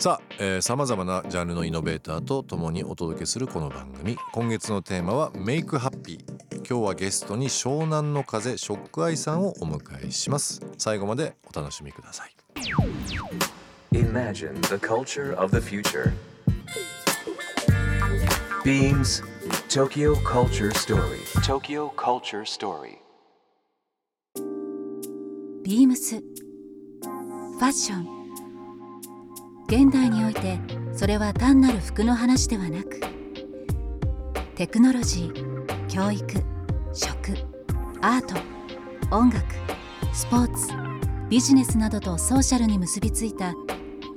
さあさまざまなジャンルのイノベーターと共にお届けするこの番組今月のテーマは「メイクハッピー」今日はゲストに湘南の風ショックアイさんをお迎えします最後までお楽しみください Imagine the culture of the future. Beams Tokyo Culture Story. Tokyo Culture Story. ビームスファッション現代においてそれは単なる服の話ではなくテクノロジー教育食アート音楽スポーツビジネスなどとソーシャルに結びついた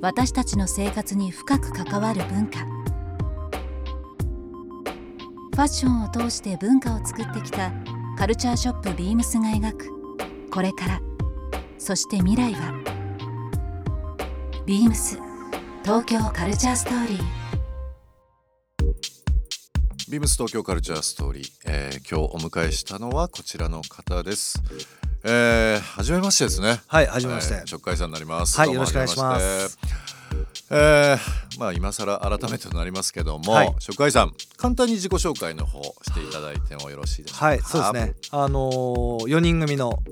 私たちの生活に深く関わる文化。ファッションを通して文化を作ってきたカルチャーショップビームスが描く。これから。そして未来はビームス。東京カルチャーストーリービームス東京カルチャーストーリー、えー今日お迎えしたのはこちらの方です。えー、初めましてですね。はい初めましてえー直海さんになります。はいよろしくお願いします。えー、まあ今更改めてとなりますけども、はい直海さん簡単に自己紹介の方していただいてもよろしいでしょうか？はいそうですねあのー、4人組の、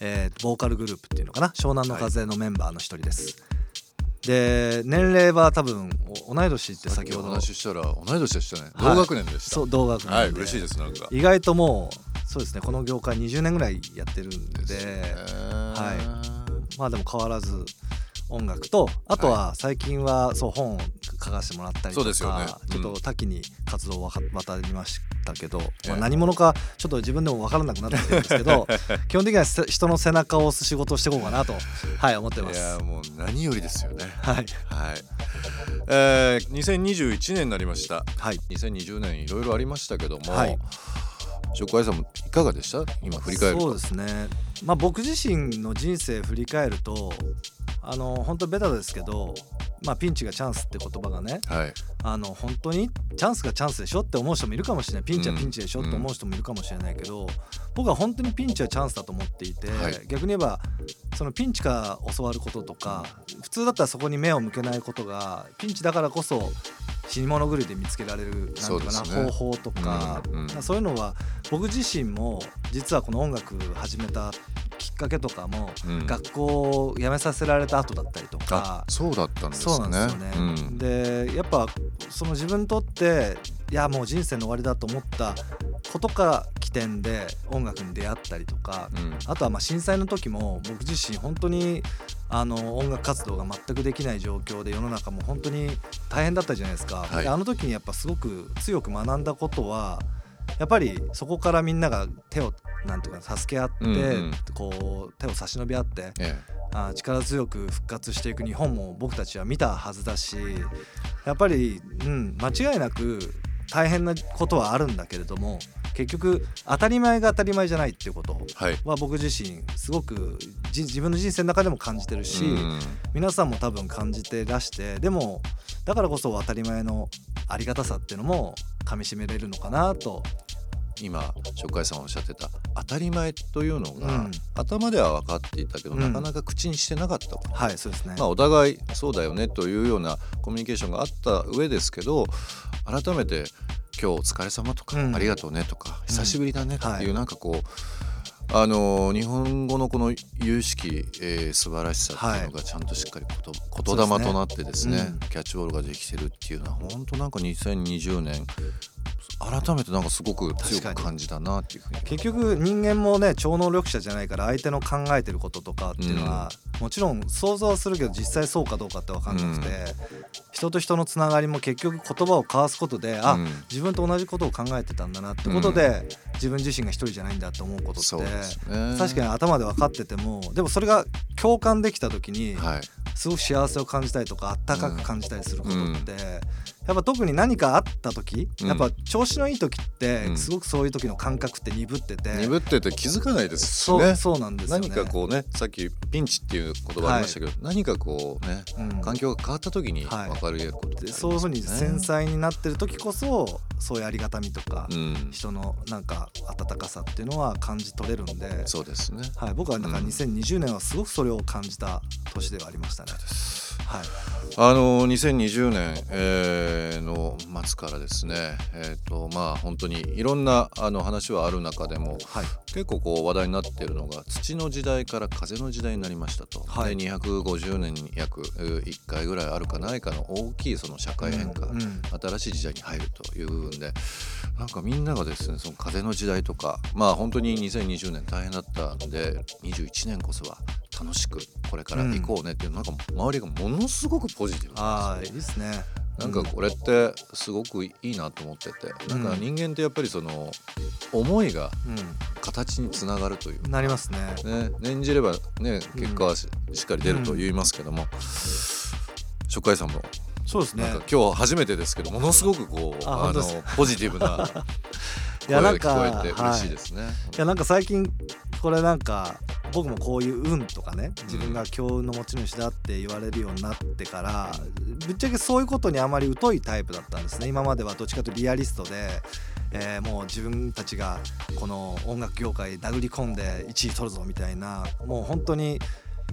えーボーカルグループっていうのかな？湘南の風のメンバーの一人です、で年齢は多分お同い年って先ほど話ししたら同い年でしたね。はい。同学年でした。そう同学年で。はい嬉しいですなんか。意外ともうそうですねこの業界20年ぐらいやってるんではい。まあでも変わらず音楽とあとは最近はそう本を書かせてもらったりとかそうですよね。ちょっうんと多岐に活動を渡りましたけど、ええまあ、何者かちょっと自分でも分からなくなってきてるんですけど 基本的にはせ人の背中を押す仕事をしていこうかなとはい思ってます。いやもう何よりですよね。はい、はい。えー、2021年になりました。はい2020年いろいろありましたけども、はいショックアイさんもいかがでした？今振り返るとそうですねまあ僕自身の人生振り返るとあの本当ベタですけど、まあ、ピンチがチャンスって言葉がねはい。あの本当にチャンスがチャンスでしょって思う人もいるかもしれない。ピンチはピンチでしょって思う人もいるかもしれないけど、僕は本当にピンチはチャンスだと思っていて、はい。逆に言えばそのピンチから教わることとか普通だったらそこに目を向けないことがピンチだからこそ死に物狂いで見つけられるなんかな、ね。方法とか、うんうん。そういうのは僕自身も実はこの音楽始めたかけとかも、うん。学校を辞めさせられた後だったりとか。あ。そうだったんですね。そうなんですよね、うん。でやっぱその自分にとっていやもう人生の終わりだと思ったことから起点で音楽に出会ったりとか、うん。あとはまあ震災の時も僕自身本当にあの音楽活動が全くできない状況で世の中も本当に大変だったじゃないですか、はい。であの時にやっぱすごく強く学んだことはやっぱりそこからみんなが手をなんていうか助け合って、うんうん。こう手を差し伸べ合ってえあ力強く復活していく日本も僕たちは見たはずだしやっぱり、うん、間違いなく大変なことはあるんだけれども結局当たり前が当たり前じゃないっていうことえは僕自身すごくじ自分の人生の中でも感じてるし、うん皆さんも多分感じてらしてでもだからこそ当たり前のありがたさっていうのもかみしめれるのかなと今紹介さんおっしゃってた当たり前というのが、うん。頭では分かっていたけど、うん。なかなか口にしてなかったことはいそうですね、まあ、お互いそうだよねというようなコミュニケーションがあった上ですけど改めて「今日お疲れ様とか、うん。ありがとうね」とか「久しぶりだね」っていう、はい。なんかこうあのー日本語のこの有識、えー素晴らしさっていうのがちゃんとしっかりこと、言霊となってですねそうですね。キャッチボールができてるっていうのは本当なんか2020年改めてなんかすごく強く感じたなっていうふうに結局人間もね超能力者じゃないから相手の考えてることとかっていうのは、もちろん想像はするけど実際そうかどうかって分かんなくて、人と人のつながりも結局言葉を交わすことで、あうん。自分と同じことを考えてたんだなってことで、自分自身が一人じゃないんだと思うことってね。確かに頭で分かっててもでもそれが共感できた時に、はい。すごく幸せを感じたりとかあったかく感じたりすることって、やっぱ特に何かあった時、うん。やっぱ調子のいい時ってうん。すごくそういう時の感覚って鈍ってて、鈍ってて気づかないですしそう,、ねそうなんですよね。何かこうねさっきピンチっていう言葉ありましたけど、何かこうねうん。環境が変わった時にはい。分かることね。でそういうふうに繊細になってる時こそそういうありがたみとか、うん。人のなんか温かさっていうのは感じ取れるんで、そうですね。はい、僕はだからうん。2020年はすごくそれを感じた年ではありましたね。はい、あの2020年、えーの末からですねえっ、とまあ本当にいろんなあの話はある中でもはい、結構こう話題になっているのが土の時代から風の時代になりましたと、はい。で250年に約1回ぐらいあるかないかの大きいその社会変化、うんうん。新しい時代に入るという部分でなんかみんながですねその風の時代とかまあ本当に2020年大変だったんで21年こそは楽しくこれから行こうねっていう、なんか周りがものすごくポジティブなんですよ。いいですね。なんかこれってすごくいいなと思ってて、なんか人間ってやっぱりその思いが形につながるといううん、なりますね。ね、念じればね結果はし,、っかり出ると言いますけども、初回さんもそうですね。なんか今日初めてですけどものすごくこうあのポジティブな 声がなんか聞こえて嬉しいですね。いやなんか最近これなんか僕もこういう運とかね自分が強運の持ち主だって言われるようになってからぶっちゃけそういうことにあまり疎いタイプだったんですね今まではどっちかというとリアリストで、えーもう自分たちがこの音楽業界殴り込んで1位取るぞみたいなもう本当に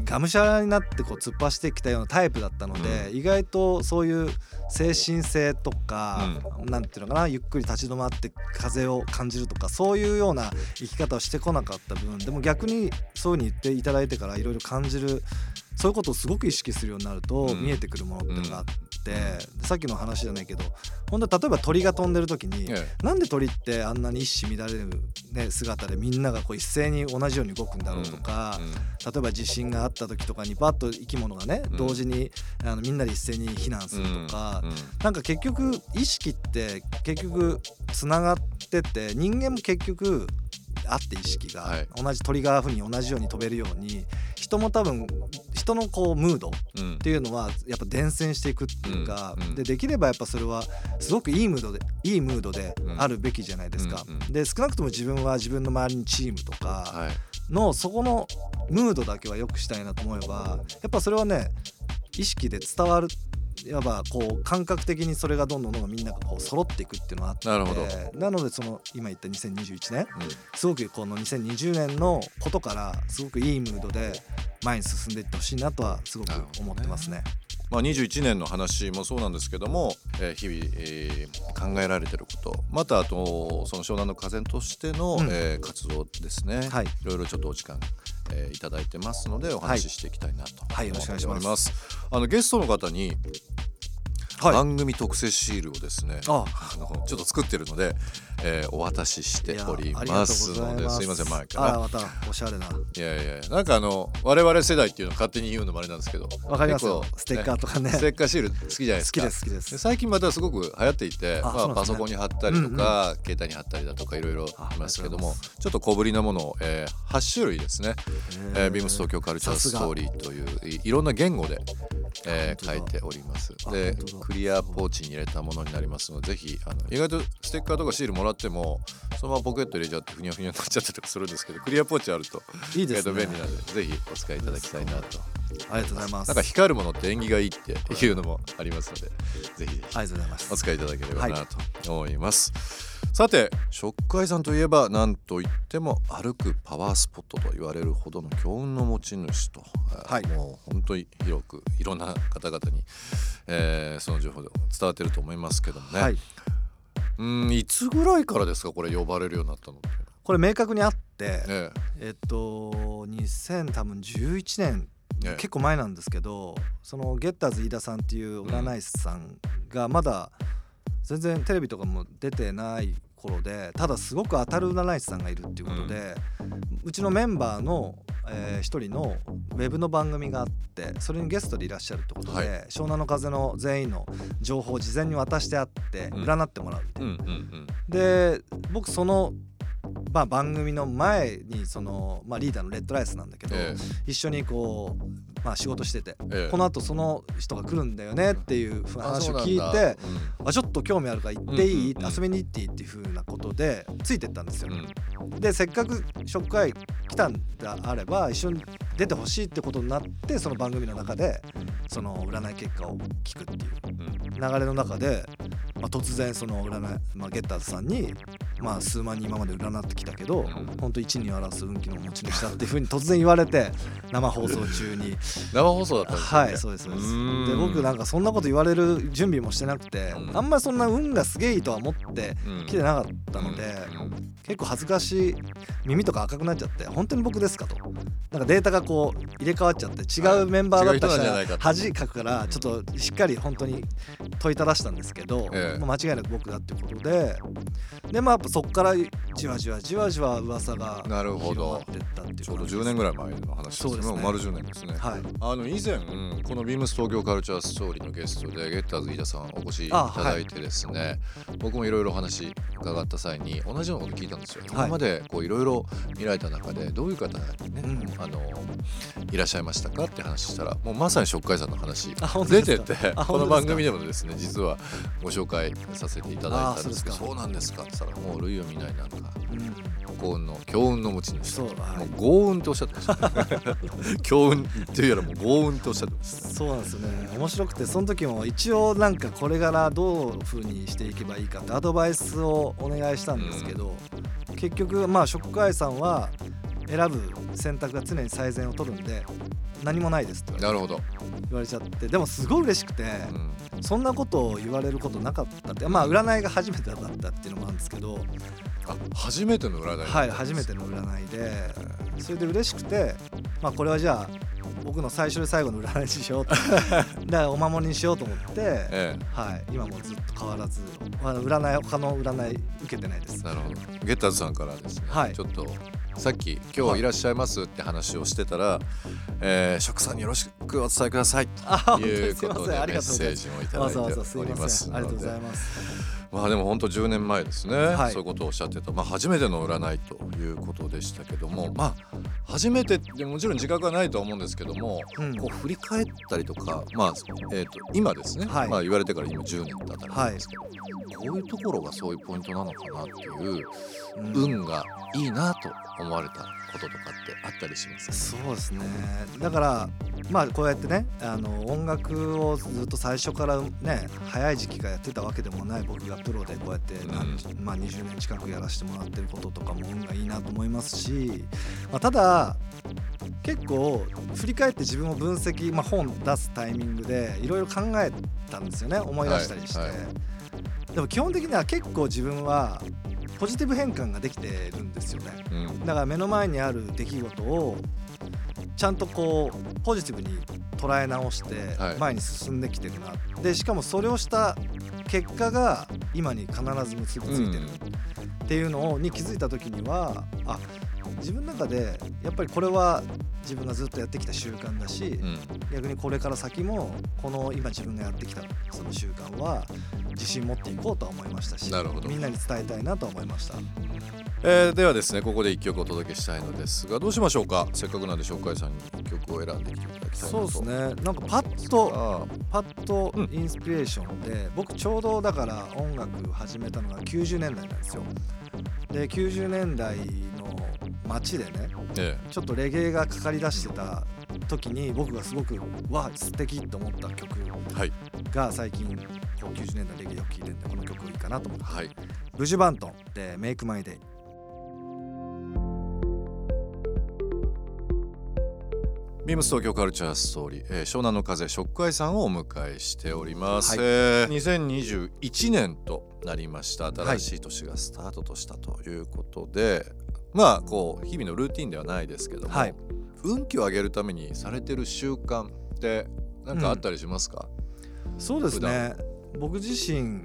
がむしゃらになってこう突っ走ってきたようなタイプだったので、意外とそういう精神性とか、なんていうのかなゆっくり立ち止まって風を感じるとかそういうような生き方をしてこなかった分。でも逆にそういうふうに言っていただいてからいろいろ感じるそういうことをすごく意識するようになると、うん。見えてくるものっていうのがあって、さっきの話じゃないけど本当例えば鳥が飛んでる時に、えなんで鳥ってあんなに一糸乱れる、ね、姿でみんながこう一斉に同じように動くんだろうとか、うん。例えば地震があった時とかにバッと生き物がね、うん。同時にあのみんなで一斉に避難するとか、うん。なんか結局意識って結局つながってて人間も結局あって意識が、はい。同じ鳥がふうに同じように飛べるように人も多分人のこうムードっうん。ていうのはやっぱ伝染していくっていうか、うんうん。でできればやっぱそれはすごくいいムードでいいムードでうん。あるべきじゃないですか。うんうん。で少なくとも自分は自分の周りにチームとか、はい。のそこのムードだけは良くしたいなと思えばやっぱそれはね意識で伝わるいわばこう感覚的にそれがどんどんどんどんみんながこう揃っていくっていうのがあって。なるほど。なのでその今言った2021年。うん。すごくこの2020年のことからすごくいいムードで前に進んでいってほしいなとはすごく思ってますね。まあ、21年の話もそうなんですけども、えー日々、えー考えられてることまたあとその湘南の風としての、うん。えー活動ですね、はい。いろいろちょっとお時間、えーいただいてますのでお話ししていきたいなとはい思よろしくお願いします。っております。あのゲストの方にはい。番組特製シールをですね、あ。あのちょっと作ってるので、えーお渡ししておりますのですいません前から。またおしゃれな。いやいやなんかあの我々世代っていうの勝手に言うのもあれなんですけどわかりますよ。ステッカーとかね。ステッカーシール好きじゃないですか。好きです好きです。最近またすごく流行っていてまあ、パソコンに貼ったりとか、携帯に貼ったりだとかいろいろありますけどもちょっと小ぶりなものを、えー、8種類ですね、えービームス東京カルチャーストーリーといういいろんな言語で、えー書いております。あでクリアポーチに入れたものになりますのでぜひあの意外とステッカーとかシールもらってもそのままポケット入れちゃってふにゃふにゃになっちゃったりとかするんですけどクリアポーチあるといいですね。意外と便利なんでぜひお使いいただきたいなと。ありがとうございます。なんか光るものって縁起がいいっていうのもありますのでぜひありがとうございます。お使いいただければなと思います、さて食海山といえば何といっても歩くパワースポットと言われるほどの強運の持ち主と、はい。もう本当に広くいろんな方々に、えーその情報で伝わってると思いますけどもね、はい、うんいつぐらいからですかこれ呼ばれるようになったのこれ明確にあって、ねえ。っと2000多分11年。ね結構前なんですけどそのゲッターズ飯田さんっていう占い師さんがまだ全然テレビとかも出てない頃でただすごく当たる占い師さんがいるっていうことで、うちのメンバーの、えー1人のウェブの番組があってそれにゲストでいらっしゃるってことで、はい。湘南の風の全員の情報を事前に渡してあって占ってもらうみたいなうで僕その、まあ、番組の前にその、まあ、リーダーのレッドライスなんだけど、え一緒にこうまあ、仕事してて、ええ。このあとその人が来るんだよねっていう話を聞いあそうなんあちょっと興味あるから行っていい、うんうんうん。遊びに行っていいっていう風なことでついてったんですよ。うん。でせっかく初回来たんであれば一緒に出てほしいってことになってその番組の中でその占い結果を聞くっていううん。流れの中で、まあ、突然その占い、まあ、ゲッターズさんに、まあ、数万人今まで占ってきたけど、ん。本当一二を表す運気の持ち主だっていうふうに突然言われて生放送中に。生放送だったんですね。はいそうですそうです。で僕なんかそんなこと言われる準備もしてなくて、うん。あんまりそんな運がすげえいいとは思ってうん。来てなかったので、うん。結構恥ずかしい耳とか赤くなっちゃって本当に僕ですかとなんかデータがこう入れ替わっちゃって違うメンバーだった人恥かくからちょっとしっかり本当に問いただしたんですけど、ええ。まあ間違いなく僕だっていうことででまあやっぱそこからじわじわじわじわ噂がなるほど。広まってったっていうちょうど10感じです年ぐらい前の話ですそうですね。丸10年ですね。はい。あの以前このビームス東京カルチャーストーリーのゲストでゲッターズ飯田さんお越しいただいてですね、僕もいろいろお話伺った際に同じようなこと聞いたんですよ、今までこういろいろ見られた中でどういう方にね、うん。あのいらっしゃいましたかって話したらもうまさに食海さんの話出ててあこの番組でもですね実はご紹介させていただいたんですけどあそうなんですかって言ったらもう類を見ないなんか。うん幸運の強運の持ち主。そうはい。もう豪運っておっしゃってました。ね 強運っていうよりも豪運っておっしゃってました。ねそうなんですよね。面白くてその時も一応なんかこれからどういう風にしていけばいいかってアドバイスをお願いしたんですけど、結局まあ食会さんは選ぶ選択が常に最善を取るんで何もないですって言われなるほど、言われちゃってでもすごい嬉しくて、うん。そんなことを言われることなかったってまあ占いが初めてだったっていうのもあるんですけどあ初めての占いはい初めての占いでそれで嬉しくてまあこれはじゃあ僕の最初で最後の占いにしようと だからお守りにしようと思って、えはい、今もずっと変わらず占い他の占い受けてないです。えなるほど。ゲッターズさんからですね、はい。ちょっとさっき「今日いらっしゃいます」って話をしてたら「えー、食さんによろしくお伝えください」あということでメッセージもいただいておりまます。ありがとうございでます。まあでも本当10年前ですね、はい。そういうことをおっしゃってた、まあ、初めての占いということでしたけどもまあ初めてってもちろん自覚はないとは思うんですけども、うん。こう振り返ったりとか、まあえー、と今ですね、はい。まあ、言われてから今10年経ったわけですけど、こういうところがそういうポイントなのかなっていううん。運がいいなと思われたこととかってあったりしますそうですね。だからまあこうやってねあの音楽をずっと最初からね早い時期からやってたわけでもない僕がプロでこうやって何、まあ、20年近くやらせてもらってることとかも運がいいなと思いますし、まあ、ただ結構振り返って自分を分析、まあ、本出すタイミングでいろいろ考えたんですよね思い出したりして、はいはでも基本的には結構自分はポジティブ変換ができてるんですよね。うん。だから目の前にある出来事をちゃんとこうポジティブに捉え直してはい。前に進んできてるな、でしかもそれをした結果が今に必ず結びついてる。っていうのをに気づいた時にはあ自分の中でやっぱりこれは自分がずっとやってきた習慣だし、うん。逆にこれから先もこの今自分がやってきたその習慣は自信持っていこうとは思いましたしみんなに伝えたいなとは思いました。えーではですねここで一曲お届けしたいのですがどうしましょうか？せっかくなんで紹介さんに一曲を選んできていただきたいなと。そうですね。なんかパッとあパッとうん。インスピレーションで、僕ちょうどだから音楽始めたのが90年代なんですよ。で90年代の街でねえちょっとレゲエがかかりだしてた時に僕がすごくわ素敵と思った曲えはい。が最近こう90年代レゲエを聴いてるんでこの曲いいかなと思ってはい。ブジュバントンで「Make My Day」ビームス東京カルチャーストーリー、えー湘南の風食会さんをお迎えしております、はい。えー2021年となりました。新しい年がスタートとしたということで、まあこう日々のルーティンではないですけども、はい。運気を上げるためにされてる習慣って何かあったりしますか、そうですね。僕自身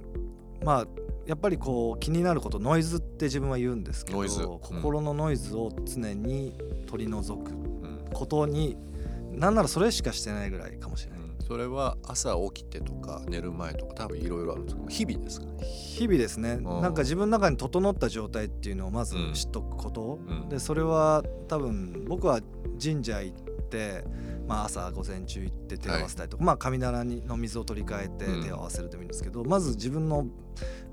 まあやっぱりこう気になることノイズって自分は言うんですけどうん。心のノイズを常に取り除くうん。ことになんならそれしかしてないぐらいかもしれない、うんそれは朝起きてとか寝る前とか多分いろいろあるんですけど日々ですか日々ですね。ん。なんか自分の中に整った状態っていうのをまず知っとくこと、うん。でそれは多分僕は神社行ってまあ、朝午前中行って手を合わせたりとか、まあ、神棚にの水を取り替えてうん。手を合わせるでもいいんですけど、まず自分の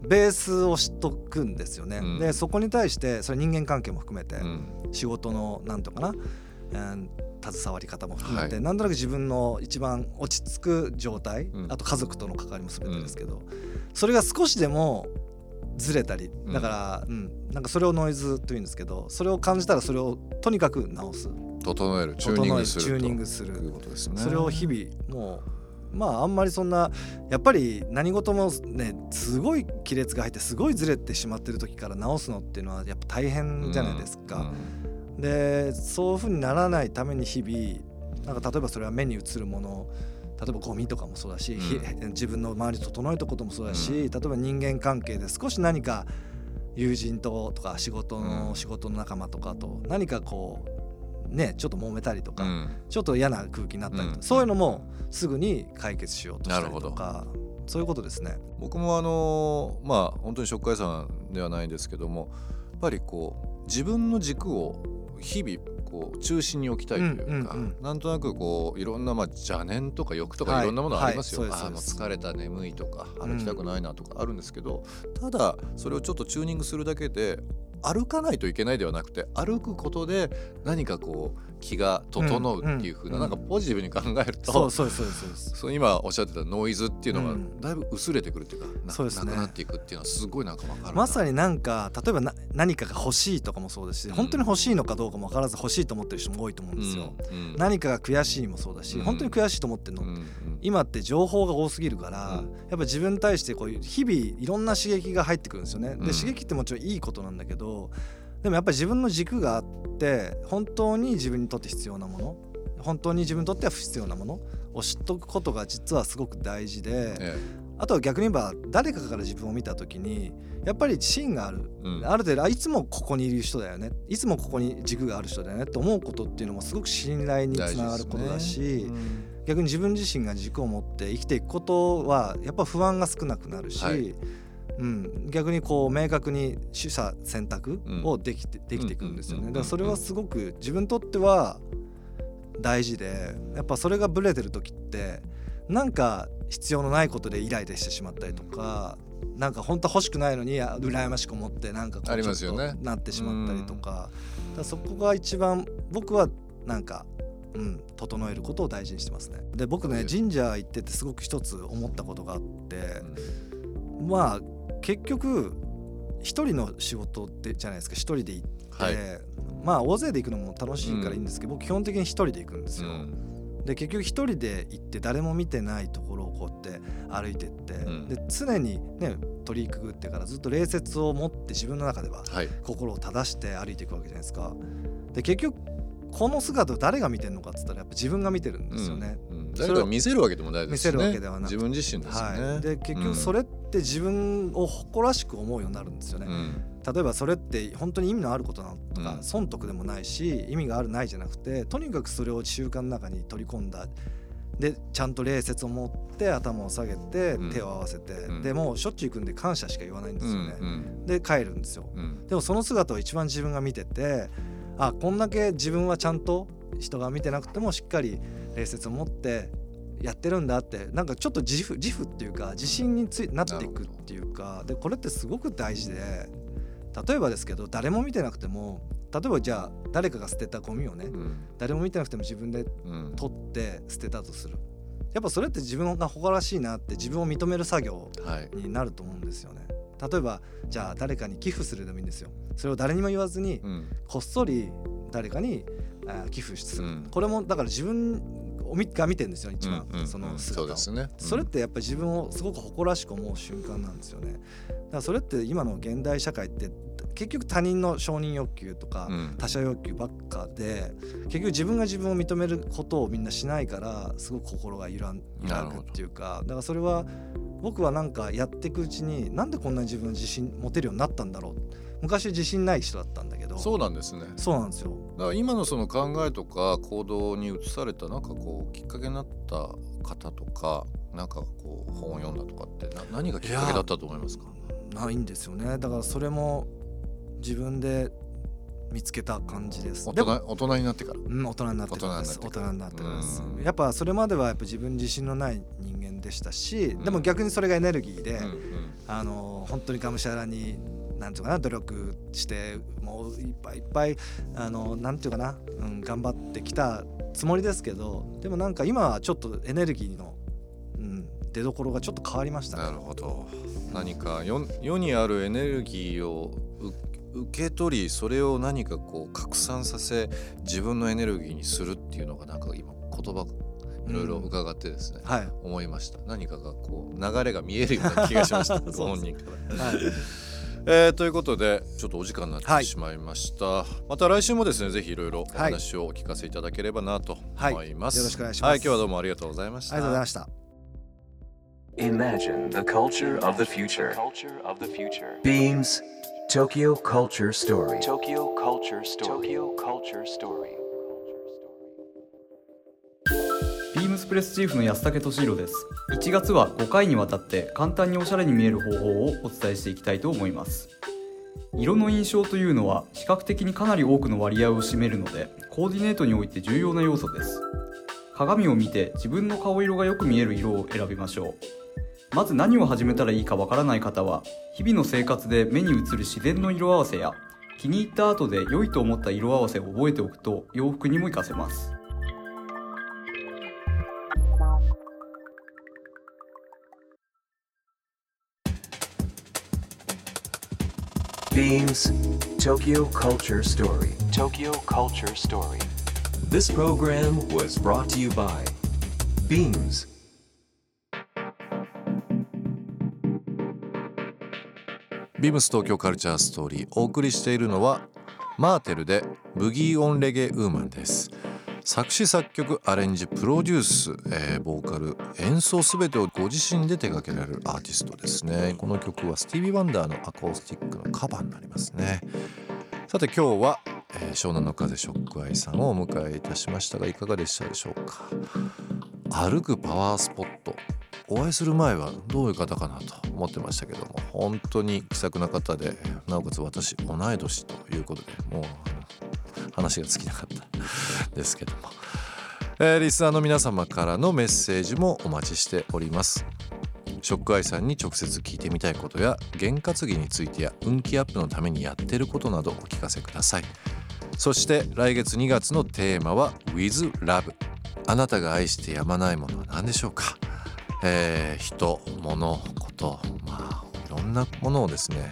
ベースを知っとくんですよね。うん。でそこに対してそれ人間関係も含めて、うん。仕事のなんとかな、えー携わり方も含めて、はい。なんとなく自分の一番落ち着く状態、うん。あと家族との関わりも全てですけど、それが少しでもずれたりうん。だから、うんなんかそれをノイズというんですけどそれを感じたらそれをとにかく直す。整えるチューニングするチューニングする。ということですね。それを日々もうまああんまりそんなやっぱり何事もねすごい亀裂が入ってすごいずれてしまってる時から直すのっていうのはやっぱ大変じゃないですか。でそういうふうにならないために日々なんか例えばそれは目に映るもの例えばゴミとかもそうだし、うん。ひ 自分の周り整えたこともそうだし、例えば人間関係で少し何か友人ととか仕事の、うん。仕事の仲間とかと何かこうねちょっと揉めたりとか、うん。ちょっと嫌な空気になったりとか、うん。そういうのもすぐに解決しようとしたりなるほど。とかそういうことですね。僕もあのまあ本当に食会さんではないんですけどもやっぱりこう自分の軸を日々こう中心に置きたいというか、うんうんうん。なんとなくこういろんなまあ邪念とか欲とはい。かいろんなものありますよ、はい。そうああもう疲れた眠いとか歩きたくないなとかあるんですけど、ただそれをちょっとチューニングするだけで歩かないといけないではなくて歩くことで何かこう気が整うっていう風な、うんうんなんかポジティブに考えると、そうそうそうそう今おっしゃってたノイズっていうのがうん。だいぶ薄れてくるっていうか、なそうですね。なくなっていくっていうのはすごいなんかわかるな。まさになんか例えばな何かが欲しいとかもそうですし、ん。本当に欲しいのかどうかも分からず欲しいと思ってる人も多いと思うんですよ。うんうん。何かが悔しいもそうだし、うん。本当に悔しいと思ってるの、うんうん。今って情報が多すぎるから、うん。やっぱ自分に対してこういう日々いろんな刺激が入ってくるんですよね。うん。で刺激ってもちろんいいことなんだけどでもやっぱり自分の軸があって本当に自分にとって必要なもの本当に自分にとっては不必要なものを知っとくことが実はすごく大事で、えあとは逆に言えば誰かから自分を見た時にやっぱり自信がある。えうん。ある程度あいつもここにいる人だよね。いつもここに軸がある人だよねって思うことっていうのもすごく信頼につながることだし、大事ですね。逆に自分自身が軸を持って生きていくことはやっぱ不安が少なくなるし、はいうん、逆にこう明確に取捨選択をできて、できていくんですよね。うんだからそれはすごく自分にとっては大事でやっぱそれがブレてる時ってなんか必要のないことでイライラしてしまったりとか。なんか本当は欲しくないのにあ羨ましく思ってなんかこあうちょっとなってしまったりとか,、だからそこが一番僕はなんかうん、整えることを大事にしてますね。で僕ね神社行っててすごく一つ思ったことがあって、まあ結局一人の仕事でじゃないですか一人で行って、はいまあ大勢で行くのも楽しいからいいんですけど、僕基本的に一人で行くんですよ。うんで結局一人で行って誰も見てないところをこうやって歩いてって、んで常にね取りくぐってからずっと礼節を持って自分の中でははい心を正して歩いていくわけじゃないですか。で結局この姿を誰が見てるのかっつったらやっぱ自分が見てるんですよね。うん誰かが見せるわけでもないですしね。見せるわけではなく自分自身ですよね、はい、で結局それって自分を誇らしく思うようになるんですよね。うん。例えばそれって本当に意味のあることなのとか、うん。損得でもないし意味があるないじゃなくてとにかくそれを習慣の中に取り込んだ。でちゃんと礼節を持って頭を下げてうん。手を合わせて、うん。でもうしょっちゅう行くんで感謝しか言わないんですよね。うん。で帰るんですよ。うん。でもその姿を一番自分が見ててあこんだけ自分はちゃんと人が見てなくてもしっかり礼節を持ってやってるんだってなんかちょっと自負自負っていうか自信についなっていくっていうかでこれってすごく大事で例えばですけど誰も見てなくても例えばじゃあ誰かが捨てたゴミをねうん。誰も見てなくても自分でうん。取って捨てたとする。やっぱそれって自分が誇らしいなって自分を認める作業はい。になると思うんですよね。例えばじゃあ誰かに寄付するでもいいんですよ。それを誰にも言わずにうん。こっそり誰かに寄付する、うん。これもだから自分を見が見てるんですよ一番、うんうんそのうん。姿を。そうですね。それってやっぱり自分をすごく誇らしく思う瞬間なんですよね。だからそれって今の現代社会って結局他人の承認欲求とか、うん。他者欲求ばっかで結局自分が自分を認めることをみんなしないからすごく心が揺らん揺らぐっていうかだからそれは僕はなんかやっていくうちになんでこんなに自分の自信持てるようになったんだろう。昔自信ない人だったんだけど。そうなんですね。そうなんですよだから今のその考えとか行動に移されたなんかこうきっかけになった方とかなんかこう本を読んだとかってな何がきっかけだったと思いますか？ないんですよね。だからそれも自分で見つけた感じです。大人大人になってから？うん、大人になってからです。大人になってから。です。うん。やっぱそれまではやっぱ自分自信のない人間でしたし、ん。でも逆にそれがエネルギーで、うんうん。あの本当にがむしゃらになんていうかな努力してもういっぱいいっぱいあのなんていうかな、うん、頑張ってきたつもりですけどでもなんか今はちょっとエネルギーの、うん、出どころがちょっと変わりましたね。なるほど。何か世世にあるエネルギーをう受け取りそれを何かこう拡散させ自分のエネルギーにするっていうのがなんか今言葉いろいろ伺ってですね、はい、思いました。何かがこう流れが見えるような気がしました。ご本人から。はいえーということでちょっとお時間になっはいてしまいました、また来週もですねぜひいろいろおはい話をお聞かせいただければなと思います、はいよろしくお願いしますはい今日はどうもありがとうございましたありがとうございました。Imagine the culture of the future. Culture of the future. Beams Tokyo Culture Story. Tokyo Culture Story. Tokyo Culture Story. スプレスチーフの安武俊弘です。1月は5回にわたって簡単におしゃれに見える方法をお伝えしていきたいと思います。色の印象というのは視覚的にかなり多くの割合を占めるのでコーディネートにおいて重要な要素です。鏡を見て自分の顔色がよく見える色を選びましょう。まず何を始めたらいいかわからない方は日々の生活で目に映る自然の色合わせや気に入った後で良いと思った色合わせを覚えておくと洋服にも活かせます。Beams Tokyo Culture Story. Tokyo Culture Story. This program was brought to you by Beams. ビームス東京カルチャーストーリーお送りしているのはマーテルでブギーオンレゲウーマンです作詞作曲アレンジプロデュース、えーボーカル演奏すべてをご自身で手掛けられるアーティストですね。この曲はスティービー・ワンダーのアコースティックのカバーになりますね。さて今日は、えー湘南の風ショックアイさんをお迎えいたしましたがいかがでしたでしょうか？歩くパワースポット。お会いする前はどういう方かなと思ってましたけども本当に気さくな方でなおかつ私同い年ということでもう話が尽きなかったですけども、えーリスナーの皆様からのメッセージもお待ちしております。ショックアイさんに直接聞いてみたいことや験担ぎについてや運気アップのためにやってることなどお聞かせください。そして来月2月のテーマは With Love あなたが愛してやまないものは何でしょうか、えー人物こと。まあいろんなものをですね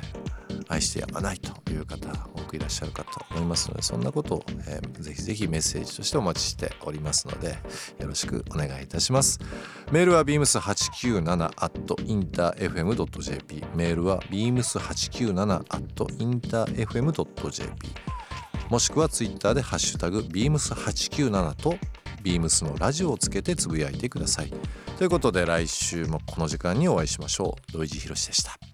愛してやまないという方くいらっしゃるかと思いますのでそんなことを、えーぜひぜひメッセージとしてお待ちしておりますのでよろしくお願いいたします。メールは beams897-interfm.jp メールは beams897-interfm.jp もしくはツイッターでハッシュタグ beams897 と beams のラジオをつけてつぶやいてください。ということで来週もこの時間にお会いしましょう。土井地博でした。